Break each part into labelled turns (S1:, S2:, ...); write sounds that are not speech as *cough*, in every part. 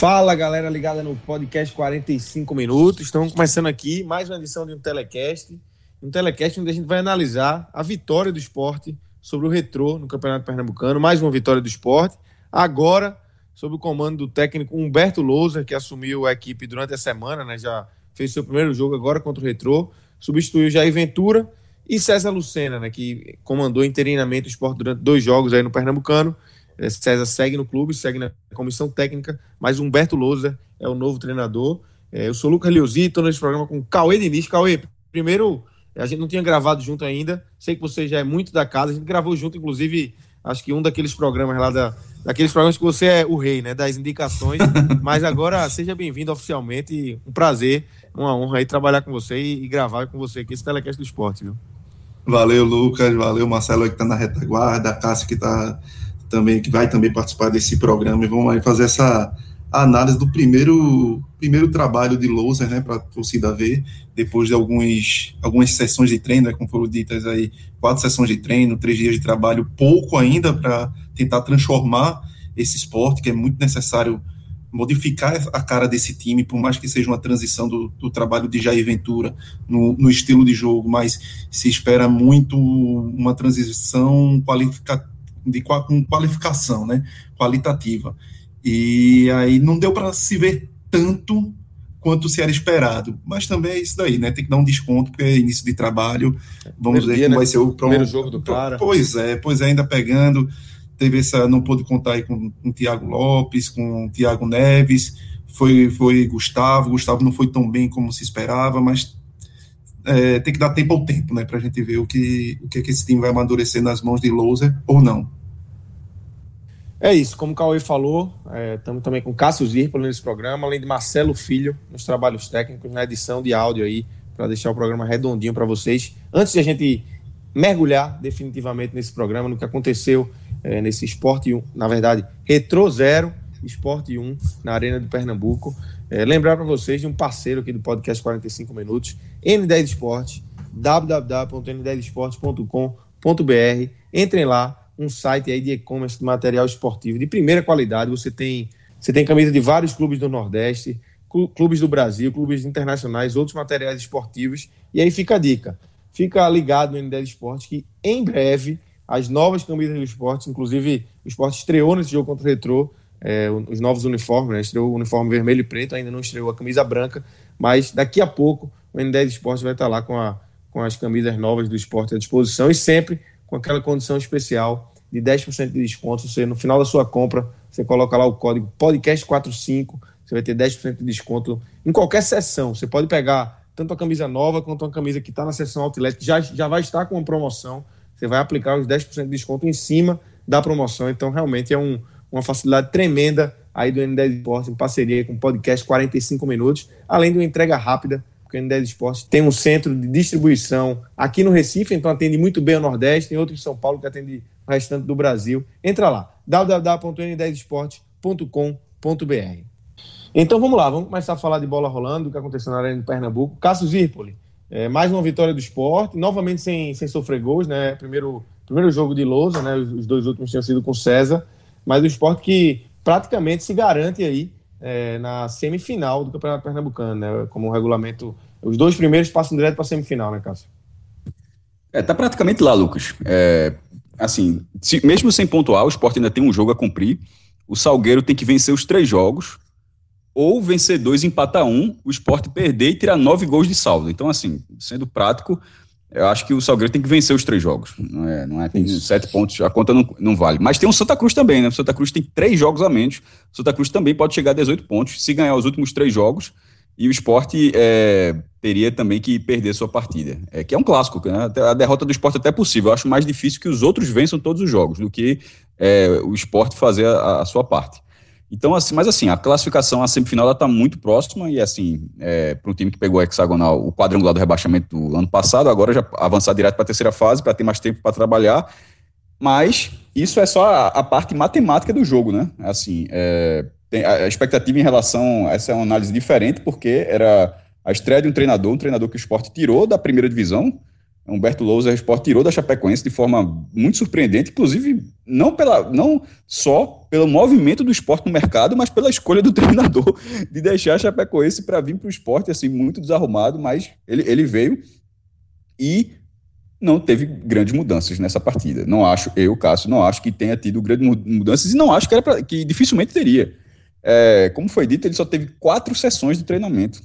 S1: Fala galera ligada no podcast 45 minutos. Estamos começando aqui mais uma edição de um telecast. Um telecast onde a gente vai analisar a vitória do esporte sobre o Retrô no Campeonato Pernambucano. Mais uma vitória do esporte. Agora, sob o comando do técnico Humberto Lousa, que assumiu a equipe durante a semana, né? Já fez seu primeiro jogo agora contra o Retrô. Substituiu Jair Ventura e César Lucena, né? Que comandou interinamente o esporte durante dois jogos aí no Pernambucano. É, César segue no clube, segue na comissão técnica, mas Humberto Lousa é o novo treinador. É, eu sou Lucas Leozzi, estou nesse programa com Cauê Diniz. Cauê, primeiro, a gente não tinha gravado junto ainda, sei que você já é muito da casa, a gente gravou junto, inclusive, acho que um daqueles programas lá, da, daqueles programas que você é o rei, né, das indicações, *laughs* mas agora seja bem-vindo oficialmente, um prazer, uma honra aí trabalhar com você e, e gravar com você aqui esse telecast do esporte, viu?
S2: Valeu, Lucas, valeu, Marcelo que está na retaguarda, a Cássio que está também que vai também participar desse programa e vamos aí fazer essa análise do primeiro primeiro trabalho de Lousa, né, para a torcida ver, depois de alguns, algumas sessões de treino, né, como foram ditas aí, quatro sessões de treino, três dias de trabalho, pouco ainda para tentar transformar esse esporte, que é muito necessário modificar a cara desse time, por mais que seja uma transição do, do trabalho de Jair Ventura no, no estilo de jogo, mas se espera muito uma transição qualificativa de com qualificação, né, qualitativa. E aí não deu para se ver tanto quanto se era esperado, mas também é isso daí, né? Tem que dar um desconto porque é início de trabalho. Vamos ver como né? vai ser o
S1: primeiro jogo do cara.
S2: Pois é, pois é, ainda pegando. Teve essa, não pôde contar aí com, com o Thiago Lopes, com o Thiago Neves, foi, foi Gustavo. Gustavo não foi tão bem como se esperava, mas é, tem que dar tempo ao tempo, né, para a gente ver o que, o que, é que esse time vai amadurecer nas mãos de Louser ou não.
S1: É isso, como o Cauê falou, estamos é, também com Cássio Zirpolo nesse programa, além de Marcelo Filho nos trabalhos técnicos, na edição de áudio aí, para deixar o programa redondinho para vocês. Antes de a gente mergulhar definitivamente nesse programa, no que aconteceu é, nesse Esporte 1, na verdade, Retro Zero, Esporte 1, na Arena de Pernambuco. É, lembrar para vocês de um parceiro aqui do podcast 45 Minutos, N10 Esporte, www.n10esporte.com.br. Entrem lá, um site aí de e-commerce de material esportivo de primeira qualidade. Você tem, você tem camisa de vários clubes do Nordeste, clubes do Brasil, clubes internacionais, outros materiais esportivos. E aí fica a dica. Fica ligado no N10 Esporte que em breve as novas camisas do esporte, inclusive o esporte estreou nesse jogo contra o Retrô, é, os novos uniformes, né? estreou o uniforme vermelho e preto, ainda não estreou a camisa branca, mas daqui a pouco o N10 Esporte vai estar lá com, a, com as camisas novas do esporte à disposição e sempre com aquela condição especial de 10% de desconto. Você, no final da sua compra, você coloca lá o código podcast45, você vai ter 10% de desconto em qualquer sessão. Você pode pegar tanto a camisa nova quanto a camisa que está na sessão Outlet, que já, já vai estar com uma promoção. Você vai aplicar os 10% de desconto em cima da promoção. Então, realmente é um, uma facilidade tremenda aí do N10 Esportes em parceria com o podcast 45 minutos, além de uma entrega rápida, porque o N10 Esportes tem um centro de distribuição aqui no Recife, então atende muito bem o Nordeste, tem outro em São Paulo que atende o restante do Brasil. Entra lá, www.n10esportes.com.br. Então vamos lá, vamos começar a falar de bola rolando, do que aconteceu na Arena de Pernambuco. Cássio Zirpoli, é, mais uma vitória do esporte, novamente sem, sem sofrer gols, né? Primeiro, primeiro jogo de Lousa, né? Os dois últimos tinham sido com César mas o esporte que praticamente se garante aí é, na semifinal do Campeonato Pernambucano, né? Como o regulamento. Os dois primeiros passam direto para a semifinal, né, Cássio?
S3: É, tá praticamente lá, Lucas. É, assim, se, mesmo sem pontuar, o esporte ainda tem um jogo a cumprir. O Salgueiro tem que vencer os três jogos, ou vencer dois, empatar um, o esporte perder e tirar nove gols de saldo. Então, assim, sendo prático, eu acho que o Salgueiro tem que vencer os três jogos. Não é, não é tem sete pontos, a conta não, não vale. Mas tem o Santa Cruz também, né? O Santa Cruz tem três jogos a menos. O Santa Cruz também pode chegar a 18 pontos se ganhar os últimos três jogos. E o esporte é, teria também que perder sua partida. É, que é um clássico, né? A derrota do esporte é até possível. Eu acho mais difícil que os outros vençam todos os jogos do que é, o esporte fazer a, a sua parte. Então, assim, mas assim, a classificação, a semifinal, ela está muito próxima e assim, é, para um time que pegou a hexagonal, o quadrangular do rebaixamento do ano passado, agora já avançar direto para a terceira fase, para ter mais tempo para trabalhar. Mas isso é só a, a, parte matemática do jogo, né? Assim, é, tem, a expectativa em relação a essa é uma análise diferente, porque era a estreia de um treinador, um treinador que o esporte tirou da primeira divisão, Humberto Lousa, Sport tirou da Chapecoense de forma muito surpreendente, inclusive não, pela, não só pelo movimento do esporte no mercado, mas pela escolha do *laughs* treinador de deixar a Chapecoense para vir para o esporte, assim, muito desarrumado, mas ele, ele veio e não teve grandes mudanças nessa partida. Não acho, eu, Cássio, não acho que tenha tido grandes mudanças e não acho que, era pra, que dificilmente teria. É, como foi dito, ele só teve quatro sessões de treinamento.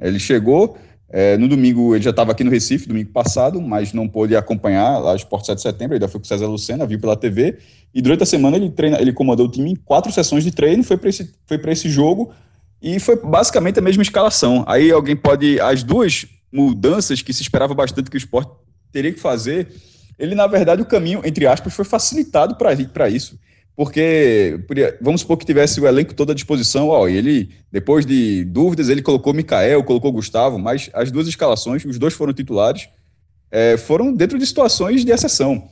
S3: Ele chegou é, no domingo, ele já estava aqui no Recife, domingo passado, mas não pôde acompanhar lá o Esporte 7 de Setembro, ainda foi com o César Lucena, viu pela TV, e durante a semana ele, treina, ele comandou o time em quatro sessões de treino, foi para esse, foi esse jogo, e foi basicamente a mesma escalação. Aí alguém pode, as duas mudanças que se esperava bastante que o esporte teria que fazer, ele, na verdade, o caminho, entre aspas, foi facilitado para isso porque vamos supor que tivesse o elenco todo à disposição, ó, e ele, depois de dúvidas, ele colocou Mikael, colocou Gustavo, mas as duas escalações, os dois foram titulares, é, foram dentro de situações de exceção,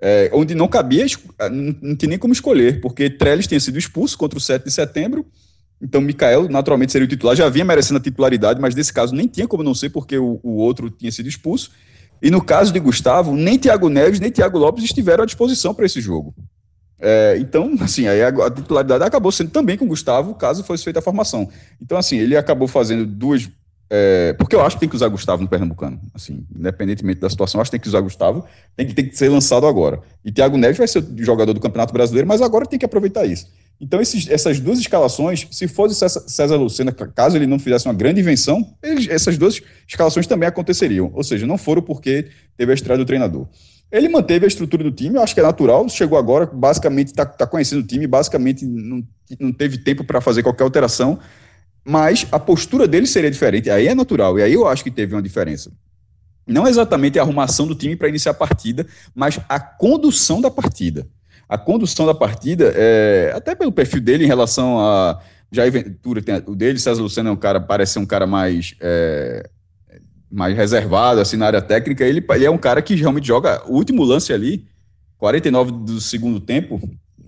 S3: é, onde não cabia, não, não tinha nem como escolher, porque Trellis tinha sido expulso contra o 7 de setembro, então Mikael naturalmente seria o titular, já vinha merecendo a titularidade, mas nesse caso nem tinha como não ser, porque o, o outro tinha sido expulso, e no caso de Gustavo, nem Thiago Neves nem Thiago Lopes estiveram à disposição para esse jogo. É, então, *laughs* assim, aí a, a, titularidade acabou sendo também com o Gustavo, caso fosse feita a formação. Então, assim, ele acabou fazendo duas. É, porque eu acho que tem que usar Gustavo no Pernambucano. Assim, independentemente da situação, acho que tem que usar Gustavo, tem que, tem que ser lançado agora. E Thiago Neves vai ser o jogador do Campeonato Brasileiro, mas agora tem que aproveitar isso. Então, esses, essas duas escalações, se fosse César, Lucena, caso ele não fizesse uma grande invenção, ele, essas duas escalações também aconteceriam. Ou seja, não foram porque teve a estreia do treinador. Ele manteve a estrutura do time, eu acho que é natural. Chegou agora, basicamente está tá conhecendo o time, basicamente não, não teve tempo para fazer qualquer alteração. Mas a postura dele seria diferente. Aí é natural, e aí eu acho que teve uma diferença. Não exatamente a arrumação do time para iniciar a partida, mas a condução da partida. A condução da partida, é, até pelo perfil dele em relação a Jair Ventura, tem, o dele, César Luciano é um cara, parece ser um cara mais é, mais reservado, assim, na área técnica, ele, ele é um cara que realmente joga o último lance ali, 49 do segundo tempo,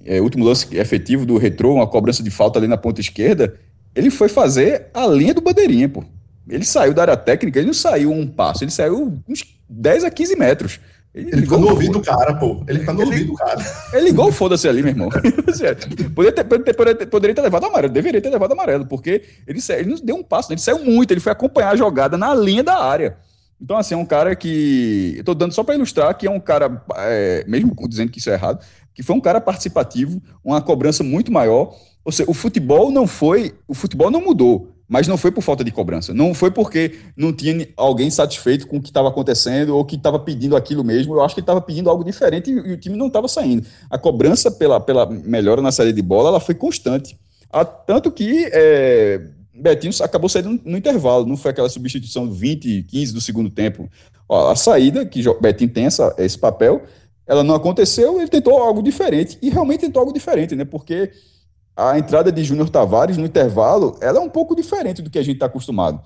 S3: é, último lance efetivo do retrô, uma cobrança de falta ali na ponta esquerda, ele foi fazer a linha do bandeirinha, pô. Ele saiu da área técnica, ele não saiu um passo, ele saiu uns 10 a 15 metros.
S2: Ele, ele ficou no ouvido do cara, pô. Ele ficou no ele, ouvido do cara.
S3: Ele ligou o foda-se ali, meu irmão. *laughs* poderia, ter, poderia, ter, poderia ter levado amarelo, deveria ter levado amarelo, porque ele, ele não deu um passo, ele saiu muito, ele foi acompanhar a jogada na linha da área. Então, assim, é um cara que. Eu tô dando só para ilustrar que é um cara, é, mesmo dizendo que isso é errado, que foi um cara participativo, uma cobrança muito maior. Ou seja, o futebol não foi. O futebol não mudou mas não foi por falta de cobrança. Não foi porque não tinha alguém satisfeito com o que estava acontecendo ou que estava pedindo aquilo mesmo. Eu acho que estava pedindo algo diferente e, e, o time não estava saindo. A cobrança pela, pela melhora na saída de bola ela foi constante. Há, tanto que é, Betinho acabou saindo no, no, intervalo, não foi aquela substituição 20, 15 do segundo tempo. Ó, a saída, que Betinho tem essa, esse papel, ela não aconteceu, ele tentou algo diferente. E realmente tentou algo diferente, né? Porque a entrada de Júnior Tavares no intervalo, ela é um pouco diferente do que a gente está acostumado.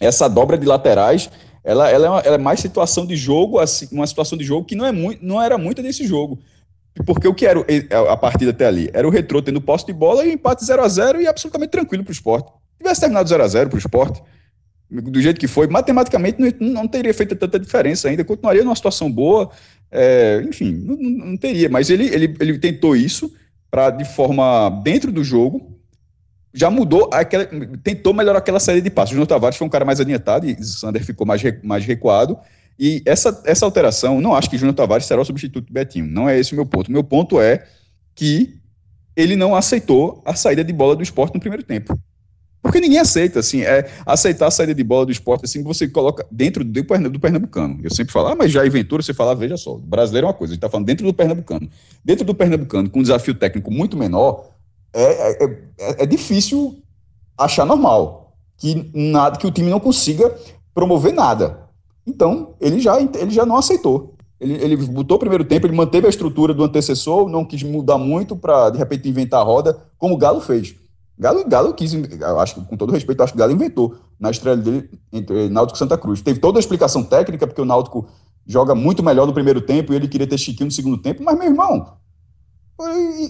S3: Essa dobra de laterais, ela, ela, é, uma, ela é mais situação de jogo, assim, uma situação de jogo que não, é muito, não era muita desse jogo. Porque o que era a partida até ali? Era o retrô tendo posse de bola e empate 0 a 0 e absolutamente tranquilo para o esporte. Se tivesse terminado 0 a 0 para o esporte, do jeito que foi, matematicamente não, não, teria feito tanta diferença ainda, continuaria numa situação boa, é, enfim, não, não, teria. Mas ele, ele, ele tentou isso, para de forma dentro do jogo já mudou aquela, tentou melhorar aquela série de passos. O Júnior Tavares foi um cara mais adiantado e o Sander ficou mais, mais recuado. E essa, essa alteração, não acho que Júnior Tavares será o substituto do Betinho. Não é esse o meu ponto. Meu ponto é que ele não aceitou a saída de bola do esporte no primeiro tempo. Porque ninguém aceita, assim, é aceitar a saída de bola do esporte, assim, você coloca dentro do, do Pernambucano. Eu sempre falo, ah, mas já Ventura, você fala, veja só, brasileiro é uma coisa, a gente tá falando dentro do Pernambucano. Dentro do Pernambucano, com um desafio técnico muito menor, é, é, é, é difícil achar normal que, nada, que o time não consiga promover nada. Então, ele já, ele já não aceitou. Ele, ele botou o primeiro tempo, ele manteve a estrutura do antecessor, não quis mudar muito para, de repente, inventar a roda, como o Galo fez. Galo, Galo quis, eu acho que, com todo respeito, acho que Galo inventou na estreia dele entre Náutico e Santa Cruz. Teve toda a explicação técnica, porque o Náutico joga muito melhor no primeiro tempo e ele queria ter Chiquinho no segundo tempo, mas, meu irmão,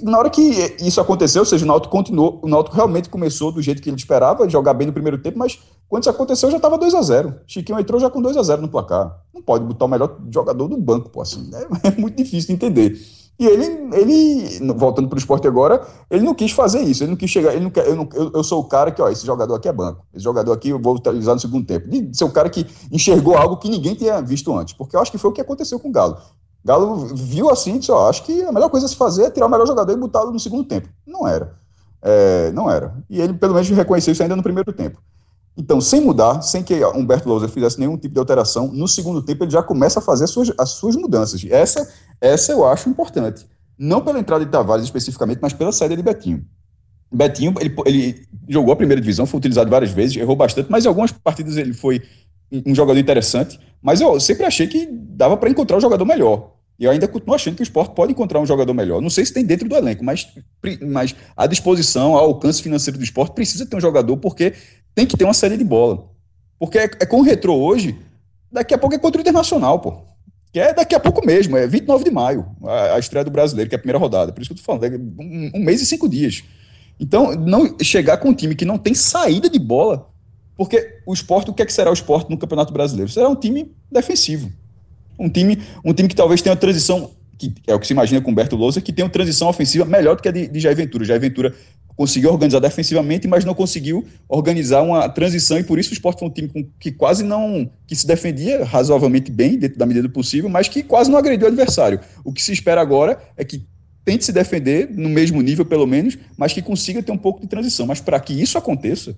S3: na hora que isso aconteceu, ou seja, o Náutico continuou, o Náutico realmente começou do jeito que ele esperava, jogar bem no primeiro tempo, mas quando isso aconteceu já estava 2 a 0 Chiquinho entrou já com 2 a 0 no placar. Não pode botar o melhor jogador do banco, pô, assim, é, *laughs* é muito difícil de entender. E ele, ele voltando para o esporte agora, ele não quis fazer isso, ele não quis chegar, ele não quer, eu, não, eu, eu, sou o cara que, ó, esse jogador aqui é banco, esse jogador aqui eu vou utilizar no segundo tempo. De ser o cara que enxergou algo que ninguém tinha visto antes, porque eu acho que foi o que aconteceu com o Galo. Galo viu assim, disse, ó, acho que a melhor coisa a se fazer é tirar o melhor jogador e botá-lo no segundo tempo. Não era. É, não era. E ele, pelo menos, reconheceu isso ainda no primeiro tempo. Então, sem mudar, sem que Humberto Lousa fizesse nenhum tipo de alteração, no segundo tempo ele já começa a fazer as suas, as suas mudanças. Essa, essa eu acho importante. Não pela entrada de Tavares especificamente, mas pela saída de Betinho. Betinho, ele, ele jogou a primeira divisão, foi utilizado várias vezes, errou bastante, mas em algumas partidas ele foi um jogador interessante. Mas eu sempre achei que dava para encontrar um jogador melhor. E eu ainda continuo achando que o esporte pode encontrar um jogador melhor. Não sei se tem dentro do elenco, mas, mas a disposição, ao alcance financeiro do esporte precisa ter um jogador, porque tem que ter uma série de bola. Porque é, é com o retrô hoje, daqui a pouco é contra o Internacional, pô. Que é daqui a pouco mesmo, é 29 de maio, a, a estreia do brasileiro, que é a primeira rodada. Por isso que eu tô falando, é um, um mês e cinco dias. Então, não chegar com um time que não tem saída de bola, porque o esporte, o que, é que será o esporte no Campeonato Brasileiro? Será um time defensivo. Um time, um time que talvez tenha uma transição, que é o que se imagina com o Humberto Lousa, que tem uma transição ofensiva melhor do que a de, de Jair Ventura. Jair Ventura conseguiu organizar defensivamente, mas não conseguiu organizar uma transição, e por isso o esporte foi um time que quase não. que se defendia razoavelmente bem, dentro da medida do possível, mas que quase não agrediu o adversário. O que se espera agora é que tente se defender no mesmo nível, pelo menos, mas que consiga ter um pouco de transição. Mas para que isso aconteça,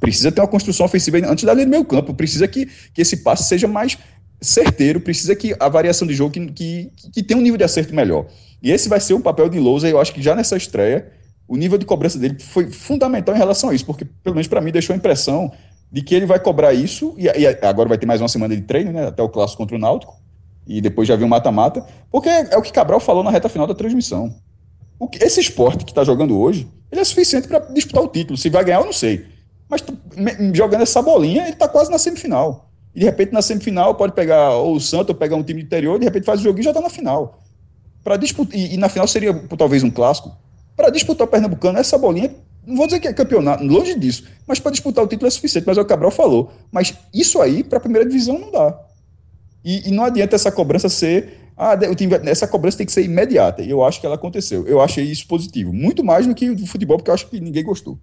S3: precisa ter uma construção ofensiva antes da linha do meio campo, precisa que, que esse passe seja mais certeiro, precisa que a variação de jogo que, que, que tenha um nível de acerto melhor. E esse vai ser o papel de Lousa, eu acho que já nessa estreia, o nível de cobrança dele foi fundamental em relação a isso, porque pelo menos para mim deixou a impressão de que ele vai cobrar isso, e, e, agora vai ter mais uma semana de treino, né, até o clássico contra o Náutico, e depois já viu o mata-mata, porque é, o que Cabral falou na reta final da transmissão. O que, esse esporte que está jogando hoje, ele é suficiente para disputar o título. Se vai ganhar, eu não sei. Mas jogando essa bolinha, ele está quase na semifinal. E de repente, na semifinal, pode pegar ou o Santos ou pegar um time de interior, de repente faz o joguinho e já está na final. Para disputar, e, e, na final seria talvez um clássico. Para disputar o Pernambucano, essa bolinha, não vou dizer que é campeonato, longe disso, mas para disputar o título é suficiente. Mas é o Cabral falou. Mas isso aí, para a primeira divisão, não dá. E, e, não adianta essa cobrança ser. Ah, o time, essa cobrança tem que ser imediata. E eu acho que ela aconteceu. Eu achei isso positivo. Muito mais do que o futebol, porque eu acho que ninguém gostou.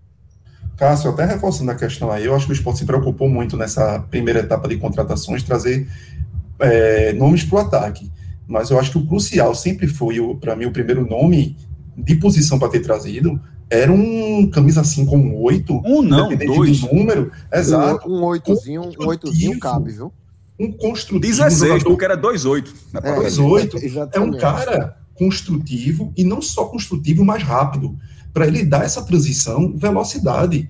S2: Cássio, até reforçando a questão aí, eu acho que o esporte se preocupou muito nessa primeira etapa de contratações, trazer é, nomes para o ataque. Mas eu acho que o crucial sempre foi, para mim, o primeiro nome de posição para ter trazido era um camisa assim com um oito.
S3: Um não, dois.
S2: Do número, exato.
S1: Um, um oitozinho, um oitozinho cabe, viu?
S2: Um construtivo.
S3: 16, porque era dois oito.
S2: É, dois oito. É um cara construtivo e não só construtivo, mas rápido para ele dar essa transição, velocidade.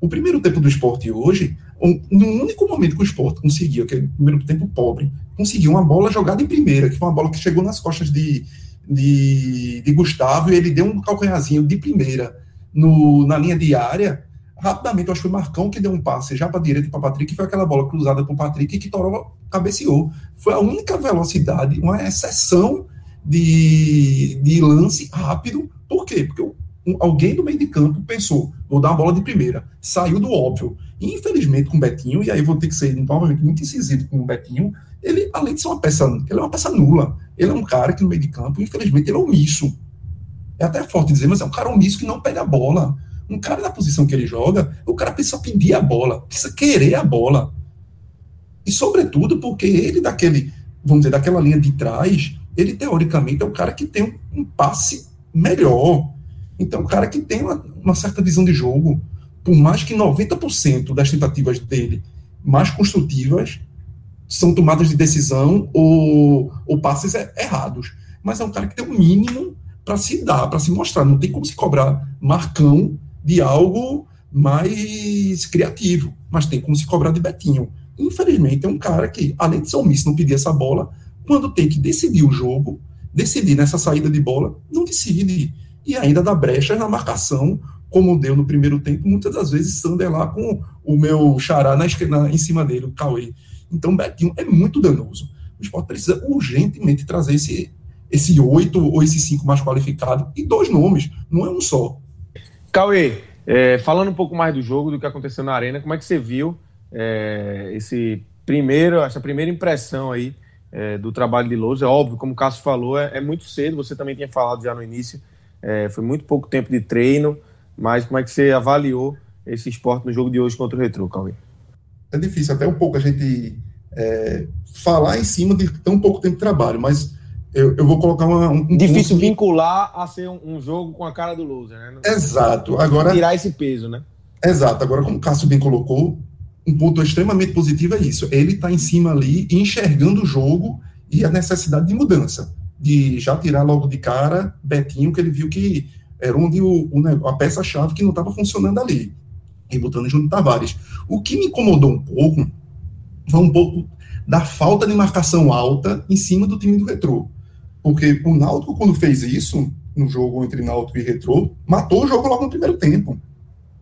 S2: O primeiro tempo do esporte hoje, um, no único momento que o esporte conseguiu, aquele primeiro tempo pobre, conseguiu uma bola jogada em primeira, que foi uma bola que chegou nas costas de, de, de Gustavo, e ele deu um calcanhazinho de primeira no, na linha de área. Rapidamente, acho que foi Marcão que deu um passe já para a direita para Patrick, foi aquela bola cruzada para o Patrick que Toró cabeceou. Foi a única velocidade, uma exceção de, de lance rápido. Por quê? Porque o alguém do meio de campo pensou, vou dar uma bola de primeira. Saiu do óbvio. Infelizmente, com o Betinho, e aí vou ter que ser novamente muito incisivo com o Betinho, ele, além de ser uma peça, ele é uma peça nula. Ele é um cara que no meio de campo, infelizmente, ele é omisso. É até forte dizer, mas é um cara omisso que não pega a bola. Um cara na posição que ele joga, o cara precisa pedir a bola, precisa querer a bola. E, sobretudo, porque ele, daquele, vamos dizer, daquela linha de trás, ele, teoricamente, é o cara que tem um, passe melhor então, o cara que tem uma, uma certa visão de jogo, por mais que 90% das tentativas dele mais construtivas são tomadas de decisão ou, ou passes errados. Mas é um cara que tem um mínimo para se dar, para se mostrar. Não tem como se cobrar Marcão de algo mais criativo, mas tem como se cobrar de Betinho. Infelizmente, é um cara que, além de ser omisso, não pedir essa bola, quando tem que decidir o jogo, decidir nessa saída de bola, não decide. E ainda dá brecha na marcação, como deu no primeiro tempo, muitas das vezes Sander lá com o meu xará na, na, em cima dele, o Cauê. Então, Betinho é muito danoso. O esporte precisa urgentemente trazer esse, esse oito ou esse cinco mais qualificado e dois nomes, não é um só.
S1: Cauê, é, falando um pouco mais do jogo, do que aconteceu na arena, como é que você viu é, esse primeiro, essa primeira impressão aí é, do trabalho de Lousa? É óbvio, como o Cássio falou, é, é, muito cedo, você também tinha falado já no início, é, foi muito pouco tempo de treino, mas como é que você avaliou esse esporte no jogo de hoje contra o Retro, Cauê?
S2: É difícil até um pouco a gente é, falar em cima de tão pouco tempo de trabalho, mas eu, eu vou colocar uma, um.
S1: Difícil um... vincular a ser um, um, jogo com a cara do loser, né?
S2: Exato. Agora.
S1: Tirar esse peso, né?
S2: Exato. Agora, como o Cássio bem colocou, um ponto extremamente positivo é isso. Ele está em cima ali, enxergando o jogo e a necessidade de mudança. De já tirar logo de cara Betinho, que ele viu que era onde o, o a peça-chave que não estava funcionando ali. E botando Júnior Tavares. O que me incomodou um pouco foi um pouco da falta de marcação alta em cima do time do Retrô. Porque o Náutico, quando fez isso, no jogo entre Náutico e Retrô, matou o jogo logo no primeiro tempo.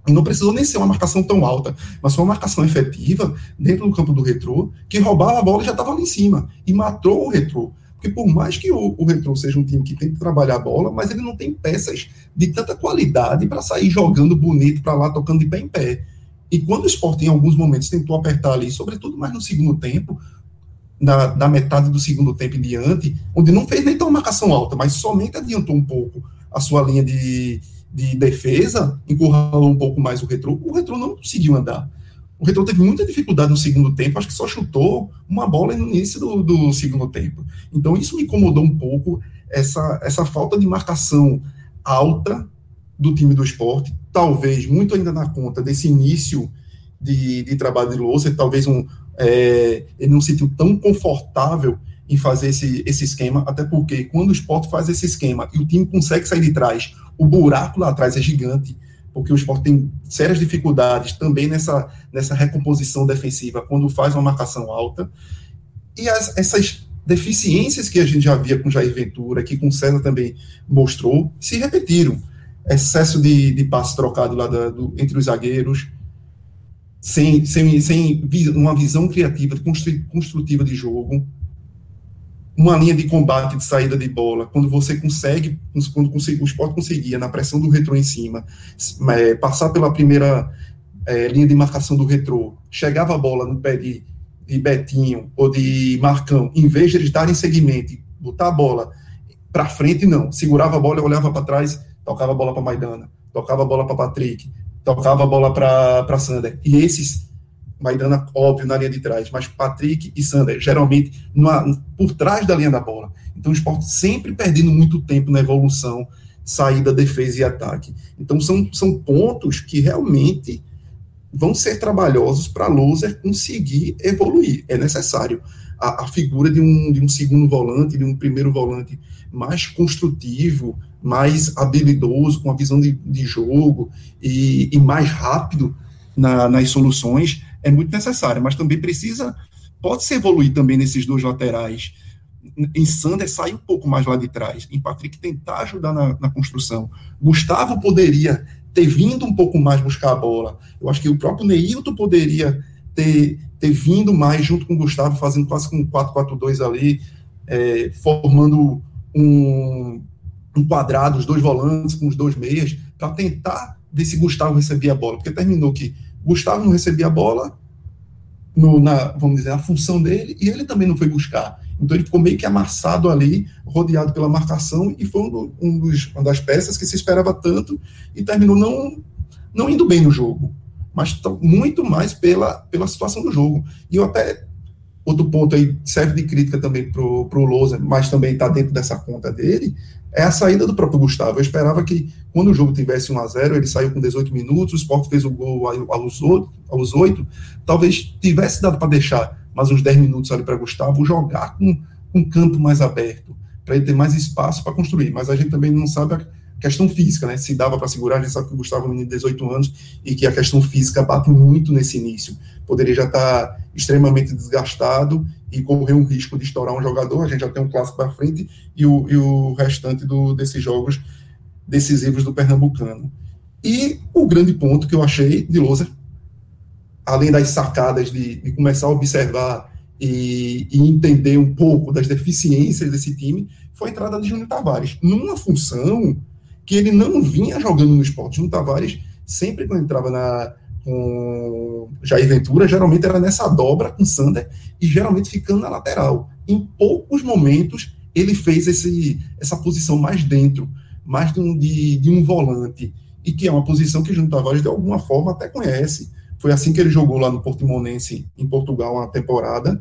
S2: E não precisou nem ser uma marcação tão alta, mas foi uma marcação efetiva dentro do campo do Retrô, que roubava a bola e já estava ali em cima. E matou o Retrô. Porque por mais que o, o Retrô seja um time que tem que trabalhar a bola, mas ele não tem peças de tanta qualidade para sair jogando bonito para lá, tocando de pé em pé. E quando o esporte, em alguns momentos, tentou apertar ali, sobretudo mais no segundo tempo, da, metade do segundo tempo em diante, onde não fez nem tão marcação alta, mas somente adiantou um pouco a sua linha de, de defesa, encurralou um pouco mais o retrô, o retrô não conseguiu andar. O retrô teve muita dificuldade no segundo tempo, acho que só chutou uma bola no início do, do segundo tempo. Então isso me incomodou um pouco, essa, essa falta de marcação alta do time do esporte, talvez muito ainda na conta desse início de, de trabalho de louça, talvez um, é, ele não se sentiu tão confortável em fazer esse, esse esquema, até porque quando o esporte faz esse esquema e o time consegue sair de trás, o buraco lá atrás é gigante, porque o esporte tem sérias dificuldades também nessa, nessa recomposição defensiva quando faz uma marcação alta. E as, essas deficiências que a gente já via com Jair Ventura, que com César também mostrou, se repetiram. Excesso de, de passe trocado lá da, do, entre os zagueiros, sem, sem, sem uma visão criativa, construtiva de jogo, uma linha de combate de saída de bola, quando você consegue, quando o esporte conseguia, na pressão do retrô em cima, é, passar pela primeira é, linha de marcação do retrô, chegava a bola no pé de, de Betinho ou de Marcão, em vez de eles darem seguimento, botar a bola para frente, não, segurava a bola, olhava para trás, tocava a bola para Maidana, tocava a bola para Patrick, tocava a bola para Sander. E esses, Maidana, óbvio, na linha de trás, mas Patrick e Sander, geralmente, numa, por trás da linha da bola. Então, o esporte sempre perdendo muito tempo na evolução, saída, defesa e ataque. Então, são, são pontos que realmente vão ser trabalhosos para Loser conseguir evoluir. É necessário a, a, figura de um, de um segundo volante, de um primeiro volante mais construtivo, mais habilidoso, com a visão de, de jogo e, e mais rápido na, nas soluções, é muito necessário, mas também precisa, pode se evoluir também nesses dois laterais. Em Sander sair um pouco mais lá de trás, em Patrick tentar ajudar na, na construção. Gustavo poderia ter vindo um pouco mais buscar a bola. Eu acho que o próprio Neilton poderia ter, ter vindo mais junto com o Gustavo, fazendo quase com um 4-4-2 ali, é, formando um, um quadrado, os dois volantes com os dois meias, para tentar ver se Gustavo recebia a bola, porque terminou que Gustavo não recebia a bola, no, na, vamos dizer, na função dele, e ele também não foi buscar. Então ele ficou meio que amassado ali, rodeado pela marcação, e foi um, um dos, uma das peças que se esperava tanto, e terminou não, não indo bem no jogo, mas muito mais pela, pela situação do jogo. E eu até outro ponto aí serve de crítica também para o Lousa, mas também está dentro dessa conta dele, é a saída do próprio Gustavo. Eu esperava que quando o jogo tivesse 1 a 0 ele saiu com 18 minutos, o Sport fez o gol aos 8, aos 8 talvez tivesse dado para deixar mais uns 10 minutos ali para Gustavo jogar com um campo mais aberto, para ele ter mais espaço para construir. Mas a gente também não sabe questão física, né? Se dava para segurar, a gente sabe que o Gustavo é um menino de 18 anos e que a questão física bate muito nesse início. Poderia já estar tá extremamente desgastado e correr um risco de estourar um jogador. A gente já tem um clássico para frente e o, e o restante do, desses jogos decisivos do Pernambucano. E o grande ponto que eu achei de Lousa, além das sacadas de, de começar a observar e, e, entender um pouco das deficiências desse time, foi a entrada de Júnior Tavares, numa função que ele não vinha jogando no esporte. Júnior Tavares, sempre quando entrava na, com Jair Ventura, geralmente era nessa dobra com Sander e geralmente ficando na lateral. Em poucos momentos ele fez esse, essa posição mais dentro, mais de um, de, de um volante, e que é uma posição que Júnior Tavares de alguma forma até conhece. Foi assim que ele jogou lá no Portimonense, em Portugal, uma temporada,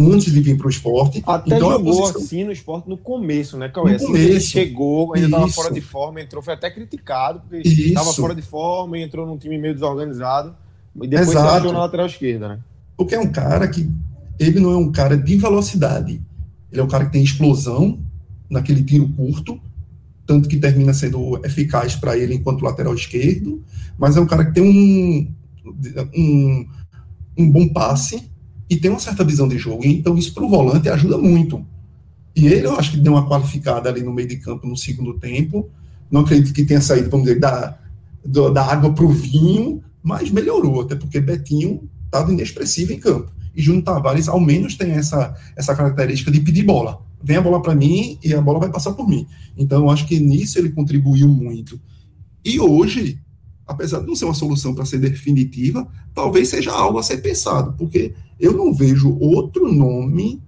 S2: antes de vir para o esporte.
S1: Até então, jogou posição... assim no esporte no começo, né, Cauê? Assim, ele chegou, ainda estava fora de forma, entrou, foi até criticado, porque estava fora de forma e entrou num time meio desorganizado. E depois Exato. na lateral esquerda, né?
S2: Porque é um cara que. Ele não é um cara de velocidade. Ele é um cara que tem explosão naquele tiro curto, tanto que termina sendo eficaz para ele enquanto lateral esquerdo, mas é um cara que tem um, um, um bom passe e tem uma certa visão de jogo. Então, isso para o volante ajuda muito. E ele, eu acho que deu uma qualificada ali no meio de campo no segundo tempo. Não acredito que tenha saído, vamos dizer, da, da água para o vinho, mas melhorou, até porque Betinho estava inexpressivo em campo. E Júnior Tavares, ao menos, tem essa, essa característica de pedir bola. Vem a bola para mim e a bola vai passar por mim. Então, eu acho que nisso ele contribuiu muito. E hoje, apesar de não ser uma solução para ser definitiva, talvez seja algo a ser pensado, porque eu não vejo outro nome,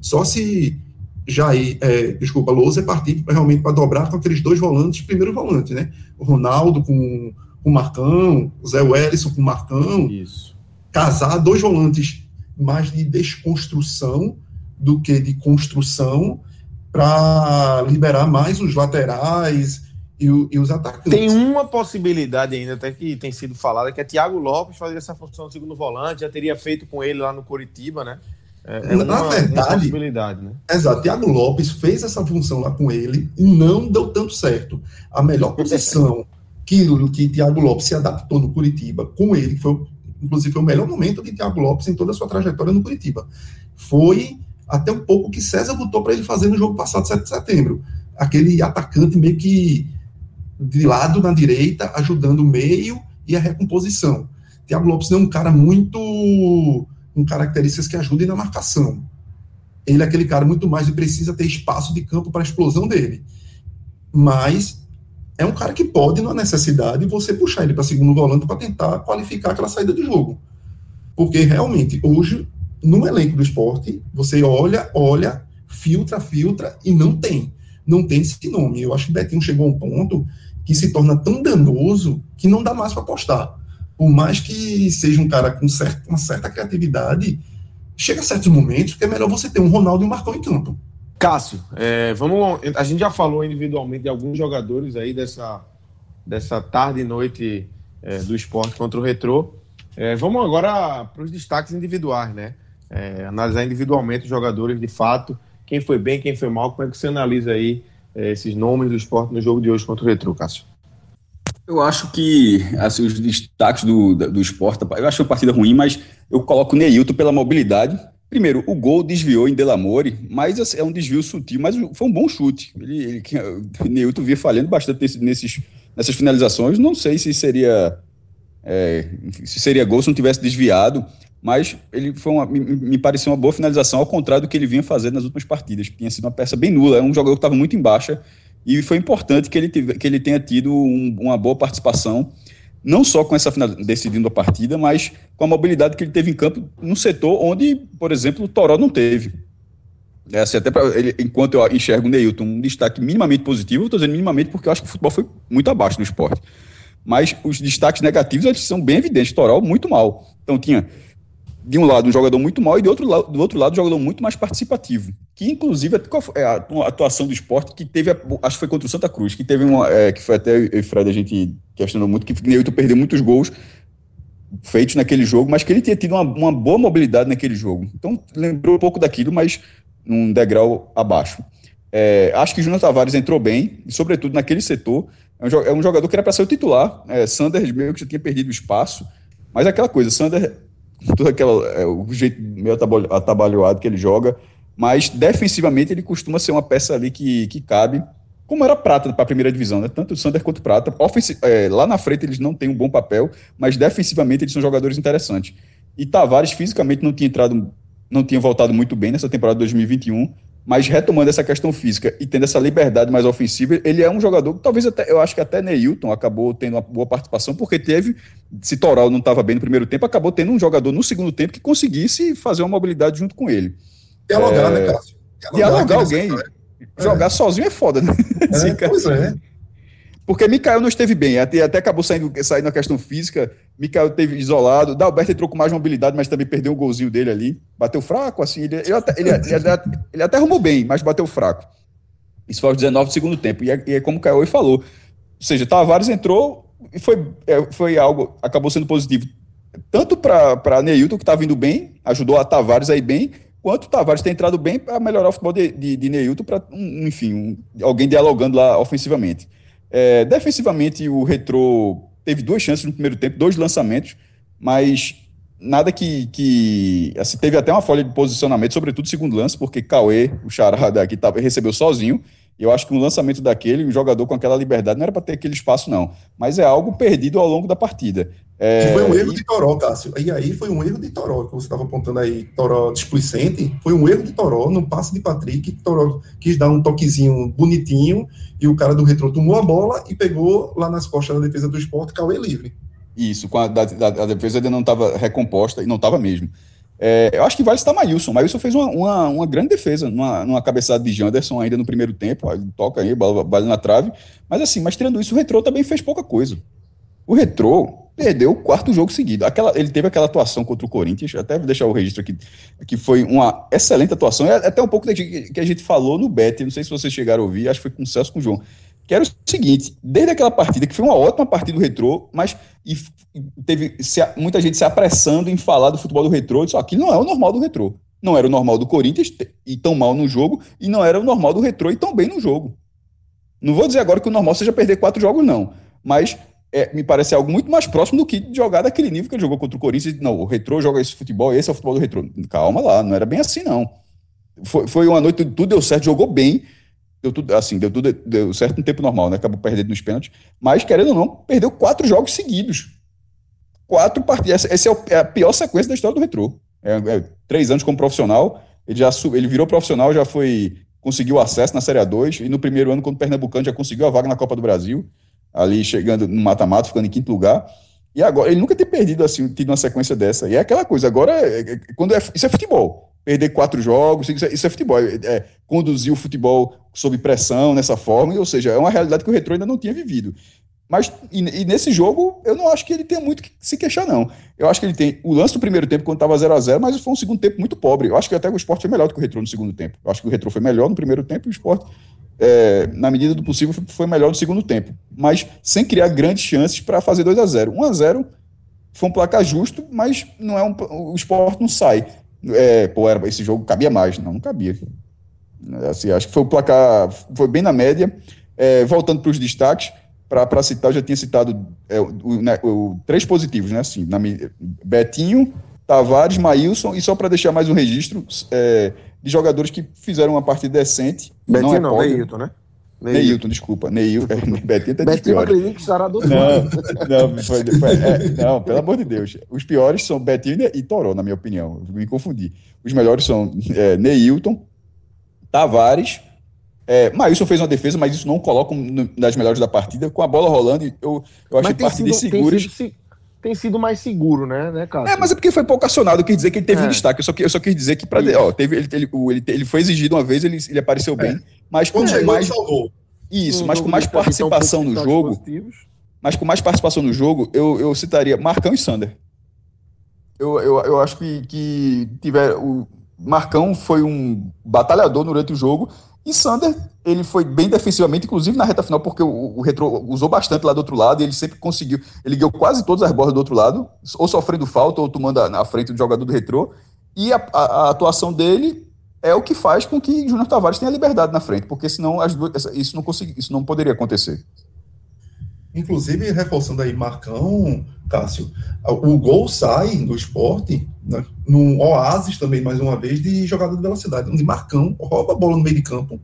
S2: só se Jair, é, desculpa, Lousa partir realmente para dobrar com aqueles dois volantes, primeiro volante, né? O Ronaldo com, com o Marcão, o Zé Wellison com o Marcão.
S1: Isso.
S2: Casar dois volantes mais de desconstrução do que de construção para liberar mais os laterais, e, o, e, os atacantes.
S1: Tem uma possibilidade ainda, até que tem sido falada, que é Thiago Lopes fazer essa função de segundo volante, já teria feito com ele lá no Curitiba, né?
S2: É, é Na uma, verdade, uma possibilidade, né? Exato, Thiago Lopes fez essa função lá com ele e não deu tanto certo. A melhor posição que, que Thiago Lopes se adaptou no Curitiba com ele, que foi, inclusive, foi o melhor momento de Thiago Lopes em toda a sua trajetória no Curitiba, foi até um pouco que César botou para ele fazer no jogo passado, 7 de setembro. Aquele atacante meio que de lado na direita, ajudando o meio e a recomposição. Thiago Lopes não é um cara muito com características que ajudem na marcação. Ele é aquele cara muito mais e precisa ter espaço de campo para a explosão dele. Mas é um cara que pode, na necessidade, você puxar ele para segundo volante para tentar qualificar aquela saída de jogo. Porque realmente, hoje, no elenco do esporte, você olha, olha, filtra, filtra e não tem. Não tem esse nome. Eu acho que Betinho chegou a um ponto que se torna tão danoso que não dá mais para apostar. Por mais que seja um cara com certa, uma certa criatividade, chega a certos momentos que é melhor você ter um Ronaldo e um Marcão em campo.
S1: Cássio, é, vamos, a gente já falou individualmente de alguns jogadores aí dessa, dessa tarde e noite é, do esporte contra o Retrô. É, vamos agora para os destaques individuais, né? É, analisar individualmente os jogadores de fato, quem foi bem, quem foi mal, como é que você analisa aí é, esses nomes do esporte no jogo de hoje contra o Retro, Cássio?
S3: Eu acho que assim, os destaques do, do esporte, eu acho uma partida ruim, mas eu coloco o Neilton pela mobilidade. Primeiro, o gol desviou em Delamore, mas assim, é um desvio sutil, mas foi um bom chute. Ele, ele, o *laughs* Neilton via falhando bastante nesses, nessas finalizações. Não sei se seria é, se seria gol se não tivesse desviado mas ele foi uma, me, me, pareceu uma boa finalização, ao contrário do que ele vinha fazendo nas últimas partidas, tinha sido uma peça bem nula, é um jogador que estava muito em baixa, e foi importante que ele, tive, que ele tenha tido um, uma boa participação, não só com essa final, decidindo a partida, mas com a mobilidade que ele teve em campo no setor onde, por exemplo, o Toró não teve. É assim, até pra, ele, enquanto eu enxergo o Neilton um destaque minimamente positivo, estou dizendo minimamente porque eu acho que o futebol foi muito abaixo no esporte. Mas os destaques negativos eles são bem evidentes. Toró muito mal. Então tinha de um lado, um jogador muito mal e do outro, lado, do outro lado, um jogador muito mais participativo. Que, inclusive, é a atuação do esporte que teve, acho que foi contra o Santa Cruz, que teve uma, é, que foi até o Fred, a gente questionou muito, que o Neilton perdeu muitos gols feitos naquele jogo, mas que ele tinha tido uma, uma boa mobilidade naquele jogo. Então, lembrou um pouco daquilo, mas num degrau abaixo. É, acho que Júnior Tavares entrou bem, sobretudo naquele setor. É um, é jogador que era para ser o titular. É, Sanders meio que já tinha perdido espaço. Mas é aquela coisa, Sanders, todo aquela, é, o jeito meio atabalhoado que ele joga, mas defensivamente ele costuma ser uma peça ali que, que cabe, como era Prata para a primeira divisão, né? Tanto o Sander quanto o Prata. Ofensi é, lá na frente eles não têm um bom papel, mas defensivamente eles são jogadores interessantes. E Tavares fisicamente não tinha entrado, não tinha voltado muito bem nessa temporada de 2021 mas retomando essa questão física e tendo essa liberdade mais ofensiva, ele é um jogador que talvez até, eu acho que até Neilton acabou tendo uma boa participação, porque teve, se Toral não estava bem no primeiro tempo, acabou tendo um jogador no segundo tempo que conseguisse fazer uma mobilidade junto com ele.
S2: Dialogar, né, é... né, Cássio?
S3: Dialogar, Dialogar alguém. Jogar é. sozinho é foda, né?
S2: É, *laughs* pois é.
S3: Porque Mikael não esteve bem, até, até acabou saindo, saindo na questão física. Mikael teve isolado. Dalberto entrou com mais mobilidade, mas também perdeu um golzinho dele ali. Bateu fraco, assim. Ele, ele, até, ele, ele, até arrumou bem, mas bateu fraco. Isso foi aos 19 do segundo tempo. E é, e é como o Caio falou. Ou seja, Tavares entrou e foi, é, foi algo, acabou sendo positivo. Tanto para Neilton, que está vindo bem, ajudou a Tavares aí bem, quanto o Tavares tem entrado bem para melhorar o futebol de, de, de Neilton, para, um, enfim, um, alguém dialogando lá ofensivamente. É, defensivamente, o Retro teve duas chances no primeiro tempo, dois lançamentos, mas nada que. que assim, teve até uma folha de posicionamento, sobretudo segundo lance, porque Cauê, o charada aqui, tava, recebeu sozinho. E eu acho que um lançamento daquele, um jogador com aquela liberdade, não era para ter aquele espaço, não. Mas é algo perdido ao longo da partida. É,
S2: foi um erro e... de Toró, Cássio. E aí foi um erro de Toró, que você estava apontando aí, Toró displicente. Foi um erro de Toró no passe de Patrick. Toró quis dar um toquezinho bonitinho e o cara do retrô tomou a bola e pegou lá nas costas da defesa do esporte, Cauê livre.
S3: Isso, a, da, da, a defesa ainda não estava recomposta, e não estava mesmo. É, eu acho que vale estar Maílson. Maílson fez uma, uma, uma, grande defesa numa, numa cabeçada de Janderson ainda no primeiro tempo. Toca aí, bola, bola na trave. Mas assim, mas tirando isso, o Retrô também fez pouca coisa. O Retrô perdeu o quarto jogo seguido. Aquela, ele teve aquela atuação contra o Corinthians, até vou deixar o registro aqui, que foi uma excelente atuação. É até um pouco que a gente falou no Bet, não sei se vocês chegaram a ouvir, acho que foi com o Celso com o João. Que era o seguinte, desde aquela partida, que foi uma ótima partida do Retrô, mas e, teve se, muita gente se apressando em falar do futebol do Retrô, só que não é o normal do Retrô. Não era o normal do Corinthians e tão mal no jogo, e não era o normal do Retrô e tão bem no jogo. Não vou dizer agora que o normal seja perder quatro jogos, não. Mas é, me parece algo muito mais próximo do que jogar daquele nível que ele jogou contra o Corinthians. Não, o Retrô joga esse futebol, esse é o futebol do Retrô. Calma lá, não era bem assim, não. Foi, foi uma noite, tudo deu certo, jogou bem. Deu tudo, assim, deu tudo deu certo no tempo normal, né? Acabou perdendo nos pênaltis. Mas, querendo ou não, perdeu quatro jogos seguidos. Quatro partidas. Essa é, é a pior sequência da história do Retrô. É, é, três anos como profissional. Ele já ele virou profissional, já foi. conseguiu acesso na Série A2. E no primeiro ano, quando o Pernambucano já conseguiu a vaga na Copa do Brasil ali chegando no mata-mata, ficando em quinto lugar. E agora, ele nunca ter perdido assim, tido uma sequência dessa. E é aquela coisa, agora, é, é, quando é, isso é futebol. Perder quatro jogos, isso é, isso é futebol. É, é, conduzir o futebol sob pressão, nessa forma, ou seja, é uma realidade que o Retro ainda não tinha vivido. Mas, e, e, nesse jogo, eu não acho que ele tenha muito que se queixar, não. Eu acho que ele tem o lance do primeiro tempo, quando estava 0 a 0 mas foi um segundo tempo muito pobre. Eu acho que até o esporte foi melhor do que o Retro no segundo tempo. Eu acho que o Retro foi melhor no primeiro tempo e o esporte é, na medida do possível, foi melhor no segundo tempo. Mas sem criar grandes chances para fazer 2 a 0 1 a 0 foi um placar justo, mas não é um, o esporte não sai. É, pô, era, esse jogo cabia mais. Não, não cabia. Assim, acho que foi o placar, foi bem na média. É, voltando para os destaques, para citar, eu já tinha citado é, o, né, o, três positivos, né? Assim, na, Betinho, Tavares, Maílson, e só para deixar mais um registro, é, de jogadores que fizeram uma partida decente.
S1: Betinho não, é não Neilton, né?
S3: Neilton, desculpa. Neilton, *laughs* *laughs* Betinho
S1: tá Betinho acredito que estará do
S3: não, *laughs* não, foi, foi, é, não, pelo amor de Deus. Os piores são Betinho e Toró, na minha opinião. Me confundi. Os melhores são é, Neilton, Tavares. É, Maílson fez uma defesa, mas isso não coloca nas melhores da partida. Com a bola rolando, eu, eu achei partidas seguras. Sido,
S1: tem sido mais seguro, né, né
S3: Cássio? É, mas é porque foi pouco acionado, eu quis dizer que ele teve é. um destaque. Eu só, eu só quis dizer que para ó, teve, ele, ele, ele, ele, foi exigido uma vez, ele, ele apareceu bem, é. mas com mais. Salvou. Isso, mas com mais participação no jogo. Mas com mais participação no jogo, eu, eu citaria Marcão e Sander. eu, eu, eu acho que, que tiver. O Marcão foi um batalhador durante o jogo. E Sander, ele foi bem defensivamente, inclusive na reta final, porque o, o Retro usou bastante lá do outro lado e ele sempre conseguiu. Ele ganhou quase todas as bolas do outro lado, ou sofrendo falta, ou tomando na frente do jogador do Retro. E a, a, a, atuação dele é o que faz com que Júnior Tavares tenha liberdade na frente, porque senão as duas, isso, não consegui, isso não poderia acontecer.
S2: Inclusive, reforçando aí Marcão, Cássio, o gol sai do esporte né, num oásis também, mais uma vez, de jogada de velocidade, onde Marcão rouba a bola no meio de campo,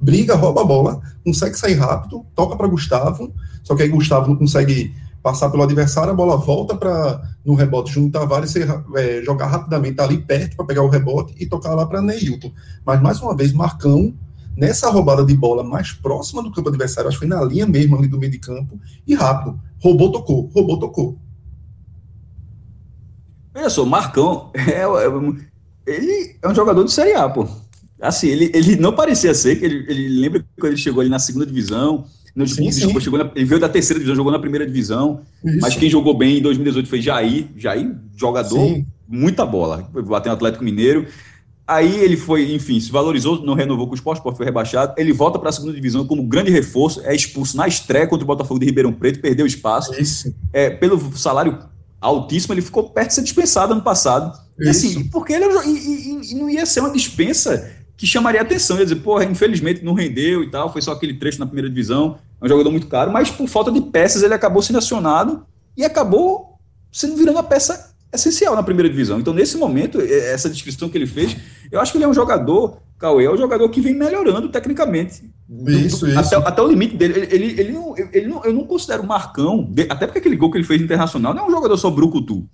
S2: briga, rouba a bola, consegue sair rápido, toca para Gustavo, só que aí Gustavo não consegue passar pelo adversário, a bola volta para no rebote junto Tavares é, jogar rapidamente ali perto para pegar o rebote e tocar lá para Neilton. Mas mais uma vez, Marcão nessa roubada de bola mais próxima do campo adversário, acho que foi na linha mesmo ali do meio de campo, e rápido. Roubou, tocou, roubou, tocou.
S3: Olha só, Marcão, *laughs* é, é, ele é um jogador de Série A, pô. Assim, ele, ele não parecia ser, que ele, ele lembra quando ele chegou ali na segunda divisão, no, sim, desculpa, sim. Chegou na, ele veio da terceira divisão, jogou na primeira divisão, Isso. mas quem jogou bem em 2018 foi Jair, Jair, jogador, sim. muita bola, bateu no Atlético Mineiro, Aí ele foi, enfim, se valorizou, não renovou com o esporte, o esporte foi rebaixado. Ele volta para a segunda divisão como grande reforço, é expulso na estreia contra o Botafogo de Ribeirão Preto, perdeu espaço. Isso. É, pelo salário altíssimo, ele ficou perto de ser dispensado ano passado. E assim, porque ele e, e, e, não ia ser uma dispensa que chamaria atenção. Ia dizer, porra, infelizmente não rendeu e tal, foi só aquele trecho na primeira divisão. É um jogador muito caro, mas por falta de peças ele acabou sendo acionado e acabou sendo virando a peça essencial na primeira divisão. Então, nesse momento, essa descrição que ele fez, eu acho que ele é um jogador, Cauê, é um jogador que vem melhorando tecnicamente.
S2: Isso, do, isso.
S3: Até, até, o limite dele. Ele, ele, ele, não, ele não, eu não considero o Marcão, até porque aquele gol que ele fez Internacional não é um jogador só brucutu.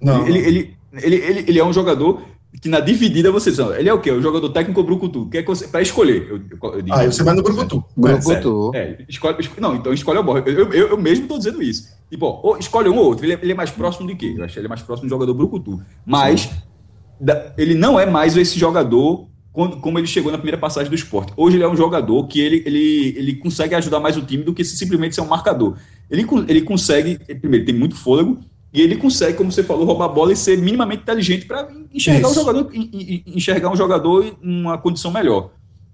S3: Não. Ele, ele, ele, ele, ele é um jogador que na dividida você diz, ele é o quê? O jogador técnico ou brucutu? Que é que você, para escolher. Eu,
S2: eu digo, ah, você vai no brucutu.
S3: Brucutu. É, é, escolhe, não, então escolhe o bom. Eu, eu, eu mesmo estou dizendo isso. Tipo, ou escolhe um ou outro. Ele é, ele é mais próximo de quê? Eu acho que ele é mais próximo do jogador brucutu. Mas da, ele não é mais esse jogador quando, como ele chegou na primeira passagem do esporte. Hoje ele é um jogador que ele, ele, ele consegue ajudar mais o time do que simplesmente ser um marcador. Ele, ele consegue, primeiro, tem muito fôlego, e ele consegue, como você falou, roubar a bola e ser minimamente inteligente para enxergar um jogador, enxergar um jogador em uma condição melhor.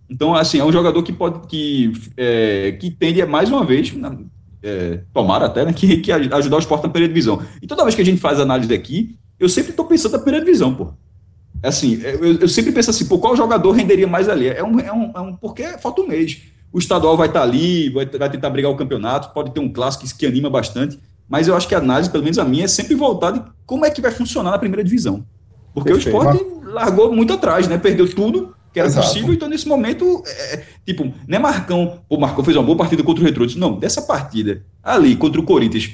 S3: Então, assim, é um jogador que pode que, é, que tende, mais uma vez, na, é, tomara até, né, que, que ajudar o esporte na primeira divisão. E toda vez que a gente faz análise aqui, eu sempre estou pensando na primeira divisão, pô. É assim, é, eu, eu, sempre penso assim, pô, qual jogador renderia mais ali? É um, é um, é um porque falta um mês. O estadual vai estar tá ali, vai, vai tentar brigar o campeonato, pode ter um clássico que, que anima bastante mas eu acho que a análise, pelo menos a minha, é sempre voltada em como é que vai funcionar na primeira divisão. Porque Perfeito. o esporte largou muito atrás, né? Perdeu tudo que era Exato. possível, então nesse momento, é, é tipo, não é Marcão, o Marcão fez uma boa partida contra o Retro, não, dessa partida ali contra o Corinthians,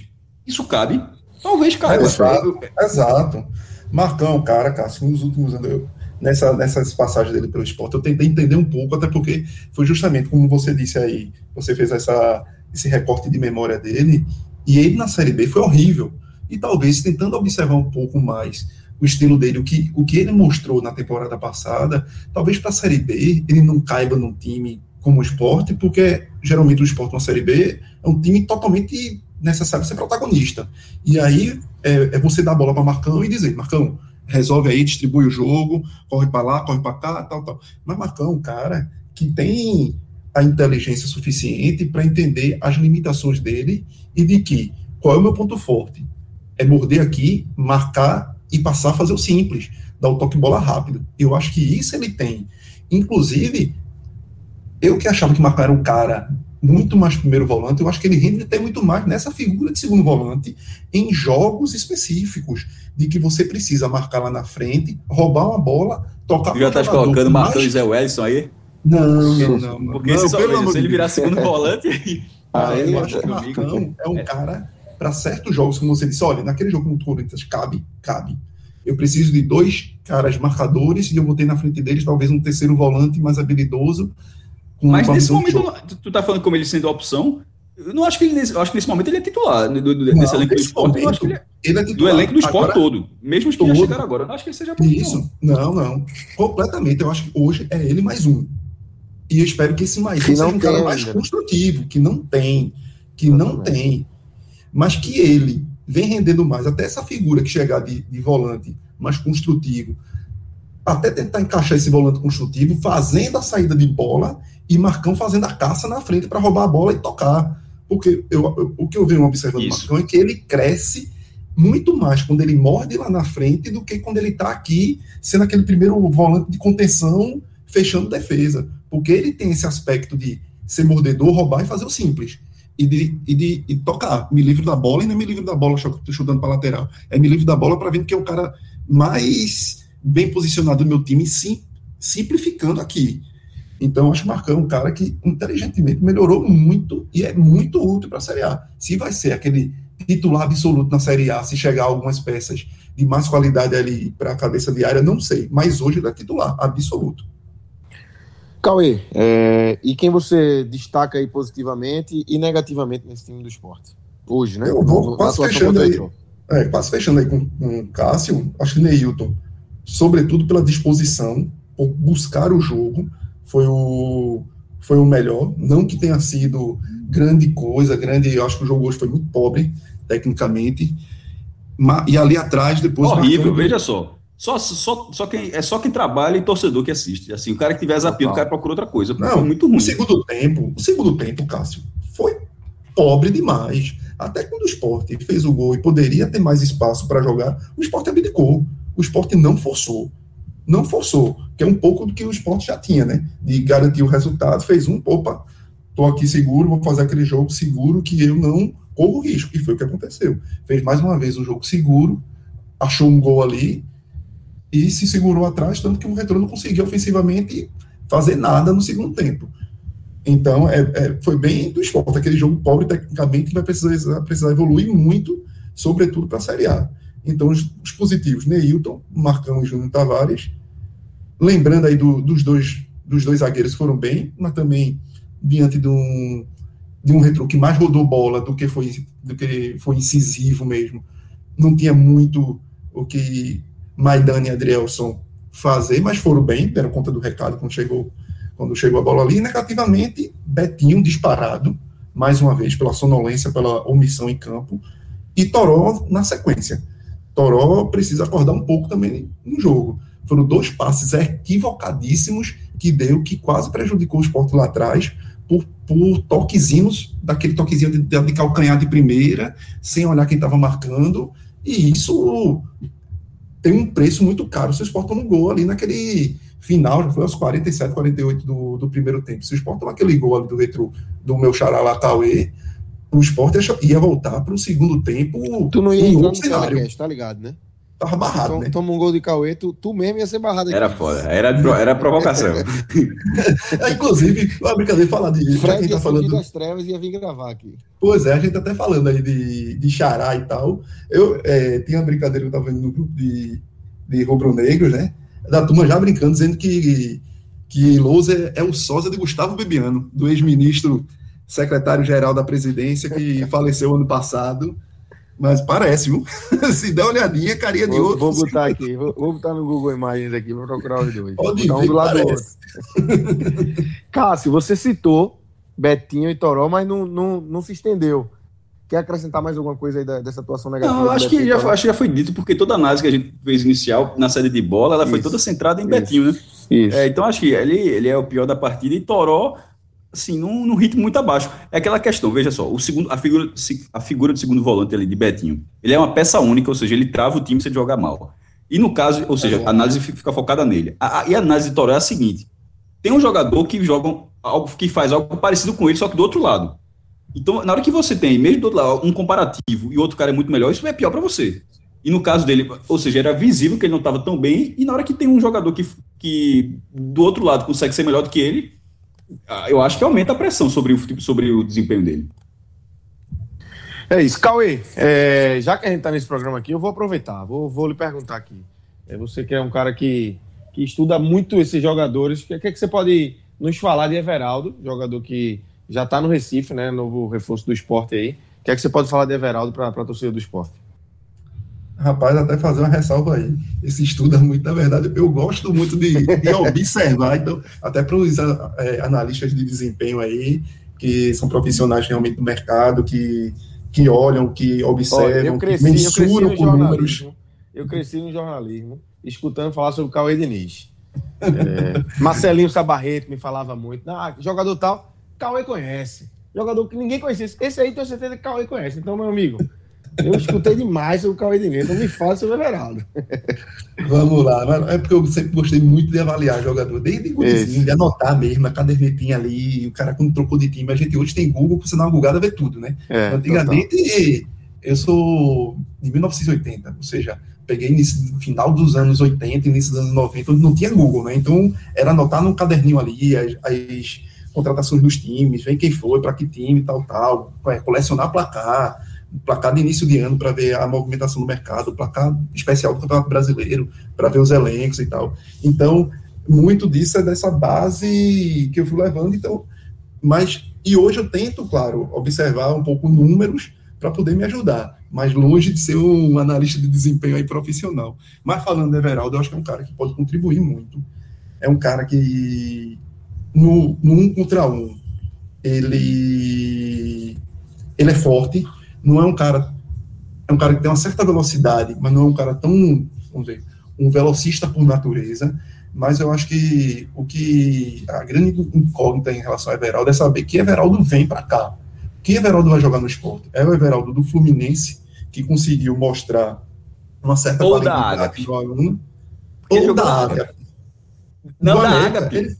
S3: isso cabe? Talvez cabe.
S2: Exato, exato. Marcão, cara, Cássio, nos últimos anos, eu, nessa, nessas passagens dele pelo esporte, eu tentei entender um pouco, até porque foi justamente como você disse aí, você fez essa, esse recorte de memória dele, e ele na Série B foi horrível. E talvez tentando observar um pouco mais o estilo dele, o que, o que ele mostrou na temporada passada, talvez para a Série B ele não caiba num time como o esporte, porque geralmente o esporte na Série B é um time totalmente necessário ser protagonista. E aí é, é você dar a bola para Marcão e dizer, Marcão, resolve aí, distribui o jogo, corre para lá, corre para cá, tal, tal. Mas Marcão é cara que tem a inteligência suficiente para entender as limitações dele e de que qual é o meu ponto forte? É morder aqui, marcar e passar a fazer o simples, dar o toque bola rápido. Eu acho que isso ele tem. Inclusive, eu que achava que Marcão era um cara muito mais primeiro volante, eu acho que ele rende até muito mais nessa figura de segundo volante em jogos específicos, de que você precisa marcar lá na frente, roubar uma bola, tocar
S3: Já tá colocando Marcão e Zé Wellison aí?
S2: Não, não, não.
S3: Porque não, se, não, se ele virar segundo volante.
S2: Ah, eu acho que o Marcão é um cara, para certos jogos, como você disse, olha, naquele jogo no Corinthians, cabe, cabe. Eu preciso de dois caras marcadores e eu botei na frente deles talvez um terceiro volante mais habilidoso.
S3: Mas nesse momento, tu tá falando como ele sendo a opção, eu não acho que ele, eu acho que nesse momento ele é titular do, do, desse elenco do esporte. eu acho que ele é, ele é titular. Do elenco do esporte agora, todo. Mesmo os que já chegaram agora. Eu não acho que ele seja
S2: a Isso. Não, não. Completamente. Eu acho que hoje é ele mais um. E eu espero que esse mais seja um cara mais ainda. construtivo, que não tem, que não, não tem, mas que ele vem rendendo mais. Até essa figura que chegar de, de volante mais construtivo, até tentar encaixar esse volante construtivo, fazendo a saída de bola e Marcão fazendo a caça na frente para roubar a bola e tocar. Porque eu, eu, o que eu venho observando do Marcão é que ele cresce muito mais quando ele morde lá na frente do que quando ele está aqui, sendo aquele primeiro volante de contenção, fechando defesa. Porque ele tem esse aspecto de ser mordedor, roubar e fazer o simples. E de, e de e tocar. Me livro da bola e não é me livro da bola chutando para lateral. É me livro da bola para ver que é o cara mais bem posicionado do meu time, sim, simplificando aqui. Então, acho que Marcão é um cara que inteligentemente melhorou muito e é muito útil para a Série A. Se vai ser aquele titular absoluto na Série A, se chegar algumas peças de mais qualidade ali para a cabeça de área, não sei. Mas hoje ele é titular absoluto.
S1: Cauê, é, e quem você destaca aí positivamente e negativamente nesse time do esporte? Hoje, né?
S2: Eu vou quase fechando aí. É, quase fechando aí com, com o Cássio, acho que Neilton, sobretudo pela disposição, por buscar o jogo, foi o, foi o melhor. Não que tenha sido grande coisa, grande. Eu acho que o jogo hoje foi muito pobre, tecnicamente. E ali atrás, depois.
S3: Horrível, veja só. Só, só, só quem, é só quem trabalha e torcedor que assiste. Assim, o cara que tiver zapiando, o cara procura outra coisa.
S2: Não, foi muito ruim. O segundo tempo, o segundo tempo, Cássio, foi pobre demais. Até quando o esporte fez o gol e poderia ter mais espaço para jogar, o esporte abdicou. O esporte não forçou. Não forçou, que é um pouco do que o esporte já tinha, né? De garantir o resultado. Fez um, opa, tô aqui seguro, vou fazer aquele jogo seguro que eu não corro risco. E foi o que aconteceu. Fez mais uma vez um jogo seguro, achou um gol ali e se segurou atrás, tanto que o retorno não conseguiu ofensivamente fazer nada no segundo tempo. Então, é, é, foi bem do esporte, aquele jogo pobre tecnicamente vai precisar, precisar evoluir muito, sobretudo para a Série A. Então, os, os, positivos, Neilton, Marcão e Júnior Tavares. Lembrando aí do, dos, dois, dos dois zagueiros foram bem, mas também diante de um, de um retro que mais rodou bola do que foi, do que foi incisivo mesmo. Não tinha muito o que Maidana e Adrielson fazer, mas foram bem, deram conta do recado quando chegou, quando chegou a bola ali. Negativamente, Betinho disparado, mais uma vez, pela sonolência, pela omissão em campo, e Toró na sequência. Toró precisa acordar um pouco também no jogo. Foram dois passes equivocadíssimos que deu, que quase prejudicou o esporte lá atrás, por, por toquezinhos, daquele toquezinho de, de calcanhar de primeira, sem olhar quem estava marcando, e isso tem um preço muito caro se o Sport toma um gol ali naquele final, já foi aos 47, 48 do, do primeiro tempo. Se o Sport toma aquele gol ali do retro do meu xará lá, Cauê, o Sport ia voltar para o segundo tempo.
S1: Tu não ia entrar no cenário. tá ligado, né?
S2: Tava barrado,
S1: então,
S2: né?
S1: Toma um gol de Cauê, tu, tu mesmo ia ser barrado
S3: aqui. Era foda, era, era provocação. *laughs*
S2: é, inclusive, uma brincadeira falar de.
S1: Fred quem tá falando. das trevas ia vir gravar aqui.
S2: Pois é, a gente tá até falando aí de, de xará e tal. Eu é, tinha uma brincadeira que eu tava vendo no grupo de, de rubro-negros, né? Da turma já brincando, dizendo que, que Lousa é, é o sósia de Gustavo Bebiano, do ex-ministro secretário-geral da presidência, que faleceu ano passado. Mas parece, viu? *laughs* Se der uma olhadinha, carinha de
S1: vou,
S2: outro.
S1: Vou botar aqui, vou, vou, botar no Google Imagens aqui, vou procurar os dois.
S2: Pode
S1: um
S2: ver, do lado
S1: parece. do outro. *laughs* Cássio, você citou Betinho e Toró, mas não, não, não se estendeu. Quer acrescentar mais alguma coisa aí dessa atuação negativa?
S3: Não, acho que, já, acho que já foi dito, porque toda a análise que a gente fez inicial na série de bola, ela isso, foi toda centrada em isso, Betinho, né? Isso. É, então acho que ele, ele é o pior da partida e Toró assim, num, num, ritmo muito abaixo. É aquela questão, veja só, o segundo, a, figura, a figura do segundo volante ali, de Betinho, ele é uma peça única, ou seja, ele trava o time se ele jogar mal. E no caso, ou seja, a análise fica focada nele. A, a, e a análise de Toró é a seguinte: tem um jogador que joga algo que faz algo parecido com ele, só que do outro lado. Então, na hora que você tem, mesmo do outro lado, um comparativo e outro cara é muito melhor, isso é pior para você. E no caso dele, ou seja, era visível que ele não estava tão bem, e na hora que tem um jogador que, que do outro lado consegue ser melhor do que ele, eu acho que aumenta a pressão sobre o, sobre o desempenho dele.
S1: É isso. Cauê, é, já que a gente está nesse programa aqui, eu vou aproveitar, vou, vou lhe perguntar aqui. É, você que é um cara que, que estuda muito esses jogadores, o que, que, é que você pode nos falar de Everaldo, jogador que já está no Recife, né? Novo reforço do esporte aí. O que é que você pode falar de Everaldo para a torcida do esporte?
S2: Rapaz, até fazer uma ressalva aí. Esse estudo é muito, na verdade, eu gosto muito de, de observar, então, até para os é, analistas de desempenho aí, que são profissionais realmente do mercado, que, que olham, que observam,
S1: eu cresci,
S2: que mensuram
S1: eu com números. Eu cresci no jornalismo, escutando falar sobre o Cauê Diniz. É, Marcelinho Sabarreto me falava muito. Ah, jogador tal, Cauê conhece. Jogador que ninguém conhecia. Esse aí tenho certeza que Cauê conhece. Então, meu amigo, eu escutei demais sobre o Cauê Diniz. Então me fala sobre o Everaldo.
S2: Vamos lá. É porque eu sempre gostei muito de avaliar jogador. Desde gurizinho, de anotar mesmo, a cadernetinha ali, o cara quando trocou de time. A gente hoje tem Google, você dá uma Googada vê tudo, né? É, Antigamente, total. eu sou de 1980, ou seja, peguei no final dos anos 80, início dos anos 90, onde não tinha Google, né? Então, era anotar num caderninho ali as, as contratações dos times, ver quem foi, para que time, tal, tal, é, colecionar placar, placar de início de ano para ver a movimentação do mercado, placar especial do Campeonato Brasileiro, para ver os elencos e tal. Então, muito disso é dessa base que eu fui levando, então, mas, e hoje eu tento, claro, observar um pouco números para poder me ajudar, mas longe de ser um analista de desempenho aí profissional. Mas falando do Everaldo, eu acho que é um cara que pode contribuir muito. É um cara que no, no um contra um ele ele é forte, não é um cara é um cara que tem uma certa velocidade, mas não é um cara tão, vamos dizer, um velocista por natureza. Mas eu acho que o que a grande incógnita em relação a Everaldo é saber que Everaldo vem para cá que Everaldo vai jogar no esporte? É o Everaldo do Fluminense, que conseguiu mostrar uma certa
S3: ou da Ágape.
S2: do aluno. Ou da Ágape.
S3: Não, da Ágape.
S2: Ele,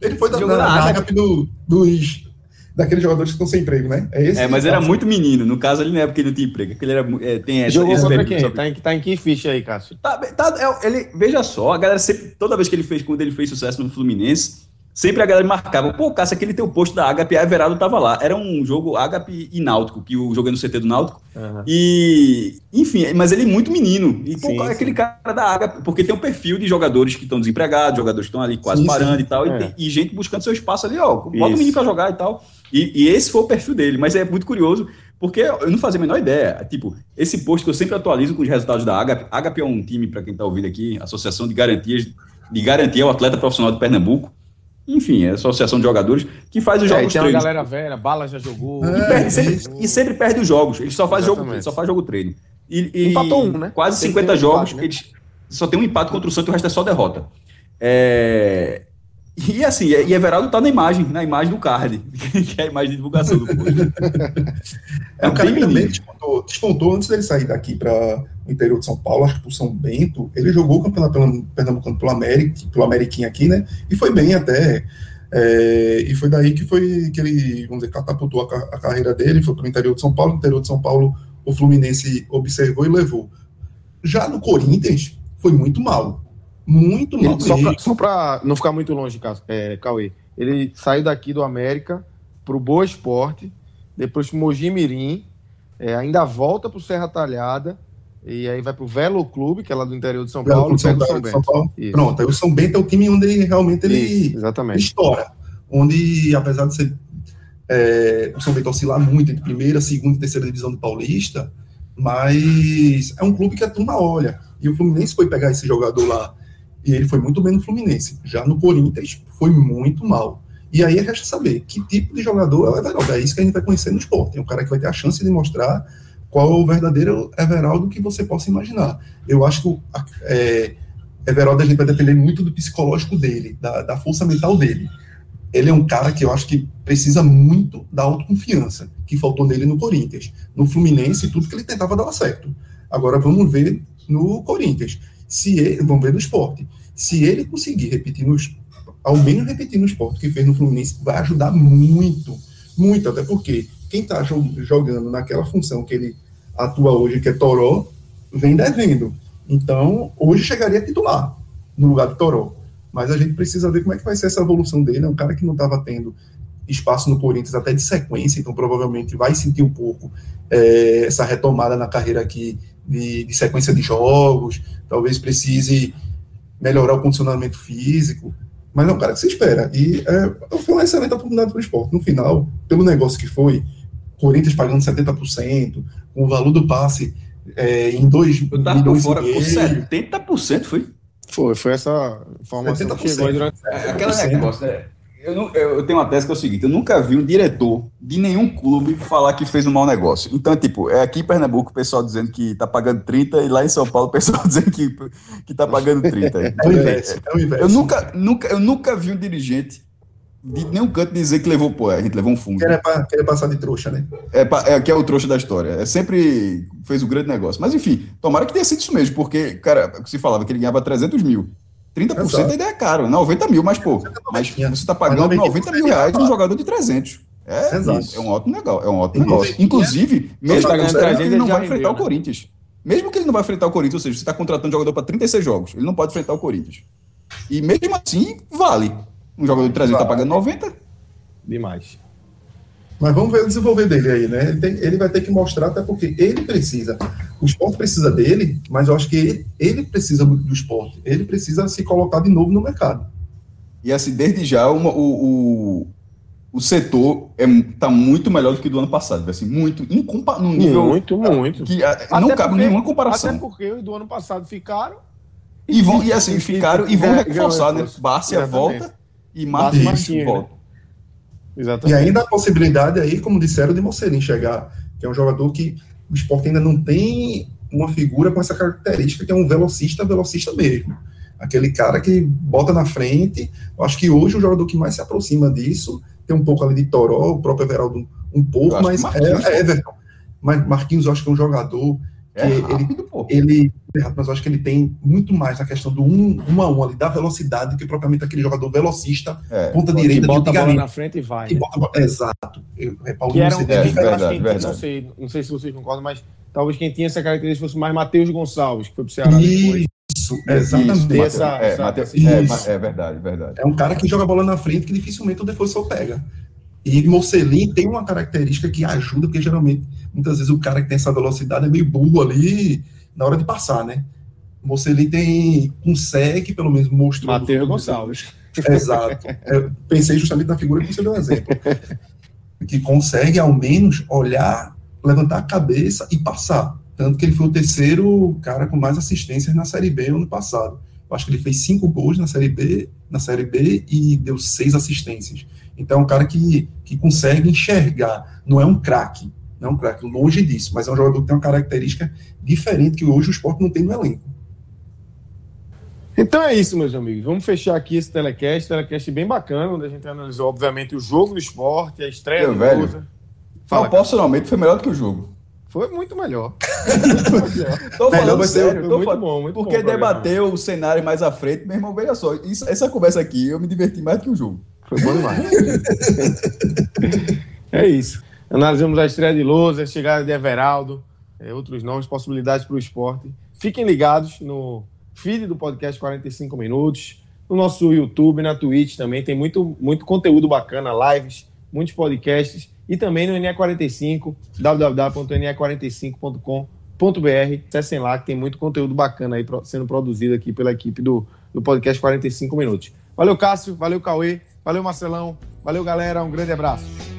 S2: ele, foi da, da, da Ágape do, dos daqueles jogadores que estão sem emprego, né?
S3: É, esse é mas era muito menino. No caso, ele não é porque ele não tinha emprego. Porque ele era, é, tem essa,
S1: Jogou contra quem? Tá em, tá em que ficha aí, Cássio?
S3: Tá, tá, é, ele, veja só, a galera sempre, toda vez que ele fez, quando ele fez sucesso no Fluminense, Sempre a galera marcava, pô, Cássio, aquele teu posto da Agape, a Everaldo tava lá. Era um jogo Agape e Náutico, que eu joguei no CT do Náutico. Uhum. E, enfim, mas ele é muito menino. E, pô, sim, é aquele cara da Agape, porque tem um perfil de jogadores que estão desempregados, jogadores que estão ali quase sim, parando sim. e tal, é. e, e, gente buscando seu espaço ali, ó, bota o menino pra jogar e tal. E, e, esse foi o perfil dele, mas é muito curioso, porque eu não fazia a menor ideia. Tipo, esse posto que eu sempre atualizo com os resultados da Agape. Agape é um time, para quem tá ouvindo aqui, Associação de Garantias, de Garantia ao Atleta Profissional de Pernambuco enfim, é a associação de jogadores que faz os é, jogos
S1: tem treinos. Tem uma galera velha, Bala já jogou.
S3: É, e, perde, sempre, e, sempre, perde os jogos. Ele só faz Exatamente. jogo, só faz jogo treino. E, e Empatou um, né? Quase tem 50 jogos, empate, né? eles só tem um empate contra o Santos e o resto é só derrota. É... E assim, e Everaldo tá na imagem, na imagem do card, *laughs* que é a imagem de divulgação do post.
S2: é, o cara que também despontou, despontou antes dele sair daqui para o interior de São Paulo, acho que por São Bento. Ele jogou o campeonato pernambucano pelo América, pelo Ameriquinha aqui, né? E foi bem até. É, e foi daí que foi que ele, vamos dizer, catapultou a, a carreira dele, foi para o interior de São Paulo. No interior de São Paulo, o Fluminense observou e levou. Já no Corinthians, foi muito mal muito mal.
S1: só para não ficar muito longe, é, Cauê. Ele saiu daqui do América para o Boa Esporte, depois para o Mogi Mirim, é, ainda volta para o Serra Talhada, e aí vai para o Velo Clube, que é lá do interior de São Velo Paulo,
S2: São, São, São Paulo. Pronto, aí o São Bento é o time onde realmente ele
S1: Isso, exatamente.
S2: estoura. Onde, apesar de ser é, o São Bento oscilar muito entre primeira, segunda e terceira divisão do Paulista, mas é um clube que a turma olha. E o Fluminense foi pegar esse jogador lá e ele foi muito bem no Fluminense. Já no Corinthians, foi muito mal. E aí resta saber que tipo de jogador é o Everaldo. É isso que a gente vai conhecer no esporte. É um cara que vai ter a chance de mostrar qual é o verdadeiro Everaldo que você possa imaginar. Eu acho que é, Everaldo a gente vai depender muito do psicológico dele, da, da força mental dele. Ele é um cara que eu acho que precisa muito da autoconfiança que faltou nele no Corinthians. No Fluminense, tudo que ele tentava dava certo. Agora vamos ver no Corinthians se ele, vamos ver no esporte, se ele conseguir repetir nos, ao menos repetir no esporte que fez no Fluminense, vai ajudar muito, muito, até porque quem está jogando naquela função que ele atua hoje, que é Toró, vem devendo. Então, hoje chegaria a titular no lugar de Toró. Mas a gente precisa ver como é que vai ser essa evolução dele. É um cara que não estava tendo espaço no Corinthians até de sequência, então provavelmente vai sentir um pouco é, essa retomada na carreira aqui de, de sequência de jogos, talvez precise melhorar o condicionamento físico, mas é um cara que se espera. E é, foi uma excelente oportunidade para o esporte. No final, pelo negócio que foi, Corinthians pagando 70%, com o valor do passe é, em dois
S3: Eu tava por fora, por 70% foi?
S1: Foi, foi essa informação 70%. que chegou durante...
S3: É, aquela negócio, né? Eu, não, eu, tenho uma tese que é o seguinte: eu nunca vi um diretor de nenhum clube falar que fez um mau negócio. Então, tipo, é aqui em Pernambuco o pessoal dizendo que tá pagando 30 e lá em São Paulo o pessoal *laughs* dizendo que, que tá pagando 30.
S2: É o inverso, é o inverso.
S3: Eu nunca, nunca, eu nunca vi um dirigente de nenhum canto dizer que levou, pô, a gente levou um fundo.
S2: Querer passar de trouxa, né?
S3: É, é, que é o trouxa da história. É sempre fez um grande negócio. Mas enfim, tomara que tenha sido isso mesmo, porque, cara, se falava que ele ganhava 300 mil. 30% Exato. ainda é caro, 90 mil, mas pô, mas você está pagando 90 mil reais num jogador de 300. É, é um ótimo legal, é um ótimo negócio. Inclusive, mesmo tá que ele não vai enfrentar o né? Corinthians. Mesmo que ele não vai enfrentar o Corinthians, ou seja, você está contratando um jogador para 36 jogos, ele não pode enfrentar o Corinthians. E mesmo assim, vale. Um jogador de 300 está pagando 90.
S1: Demais.
S2: Mas vamos ver o desenvolver dele aí, né? Ele, tem, ele, vai ter que mostrar, até porque ele precisa. O esporte precisa dele, mas eu acho que ele, ele precisa muito do esporte. Ele precisa se colocar de novo no mercado.
S3: E assim, desde já, uma, o, o, o setor está é, tá muito melhor do que do ano passado. Assim, muito, incompa, no nível.
S1: Muito, muito.
S3: Que não cabe porque, nenhuma comparação.
S1: Até porque os do ano passado ficaram.
S3: E, vão, e assim, ficaram e vão reforçar, né? Bárcia volta e Martins volta.
S2: Exatamente. E ainda a possibilidade aí, como disseram, de Mocerim chegar, que é um jogador que o esporte ainda não tem uma figura com essa característica, que é um velocista, velocista mesmo. Aquele cara que bota na frente. Eu acho que hoje o jogador que mais se aproxima disso, tem um pouco ali de Toró, o próprio Everaldo um pouco, mas é, é Everton. Mas Marquinhos, eu acho que é um jogador é rápido, ele, ele, mas eu acho que ele tem muito mais na questão do um, um a um ali, da velocidade, do que propriamente aquele jogador velocista,
S1: é, ponta direita, que bota a bola na frente e vai.
S2: né? bota, exato. Eu,
S1: Paulo, que era um, é, verdade, verdade. Não, sei, não sei se vocês concordam, mas talvez quem tinha essa característica fosse mais Matheus Gonçalves, que foi pro Ceará
S2: depois. Isso, exatamente. Isso,
S3: essa, é, essa, Mateus, é, é, verdade, verdade.
S2: É um cara que joga a bola na frente que dificilmente o defensor pega. E Mocelin tem uma característica que ajuda, porque geralmente, muitas vezes, o cara que tem essa velocidade é meio burro ali na hora de passar, né? Mocelin tem, consegue, pelo menos, mostrar.
S1: Matheus Gonçalves.
S2: Exato. Eu pensei justamente na figura que você deu um exemplo. que consegue, ao menos, olhar, levantar a cabeça e passar. Tanto que ele foi o terceiro cara com mais assistências na Série B ano passado. Eu acho que ele fez cinco gols na Série B, na Série B e deu seis assistências. Então, é um cara que, que consegue enxergar. Não é um craque, não é um craque, longe disso, mas é um jogador que tem uma característica diferente que hoje o esporte não tem no elenco.
S1: Então é isso, meus amigos. Vamos fechar aqui esse telecast, telecast bem bacana, onde a gente analisou, obviamente, o jogo do esporte, a estreia
S3: do velho. Fala, proporcionalmente foi melhor do que o jogo.
S1: Foi muito melhor. *laughs*
S3: tô falando melhor sério, tô muito falando, bom, muito porque bom debateu o cenário mais à frente, meu irmão, veja só, isso, essa conversa aqui, eu me diverti mais do que o jogo.
S1: Foi bom demais. *laughs* é isso. Analisamos a estreia de Lousa, a chegada de Everaldo, é, outros nomes, possibilidades para o esporte. Fiquem ligados no feed do podcast 45 Minutos, no nosso YouTube, na Twitch também. Tem muito, muito conteúdo bacana, lives, muitos podcasts e também no NE45, www.ne45.com.br. Acessem lá que tem muito conteúdo bacana aí sendo produzido aqui pela equipe do, do podcast 45 Minutos. Valeu, Cássio. Valeu, Cauê. Valeu, Marcelão. Valeu, galera. Um grande abraço.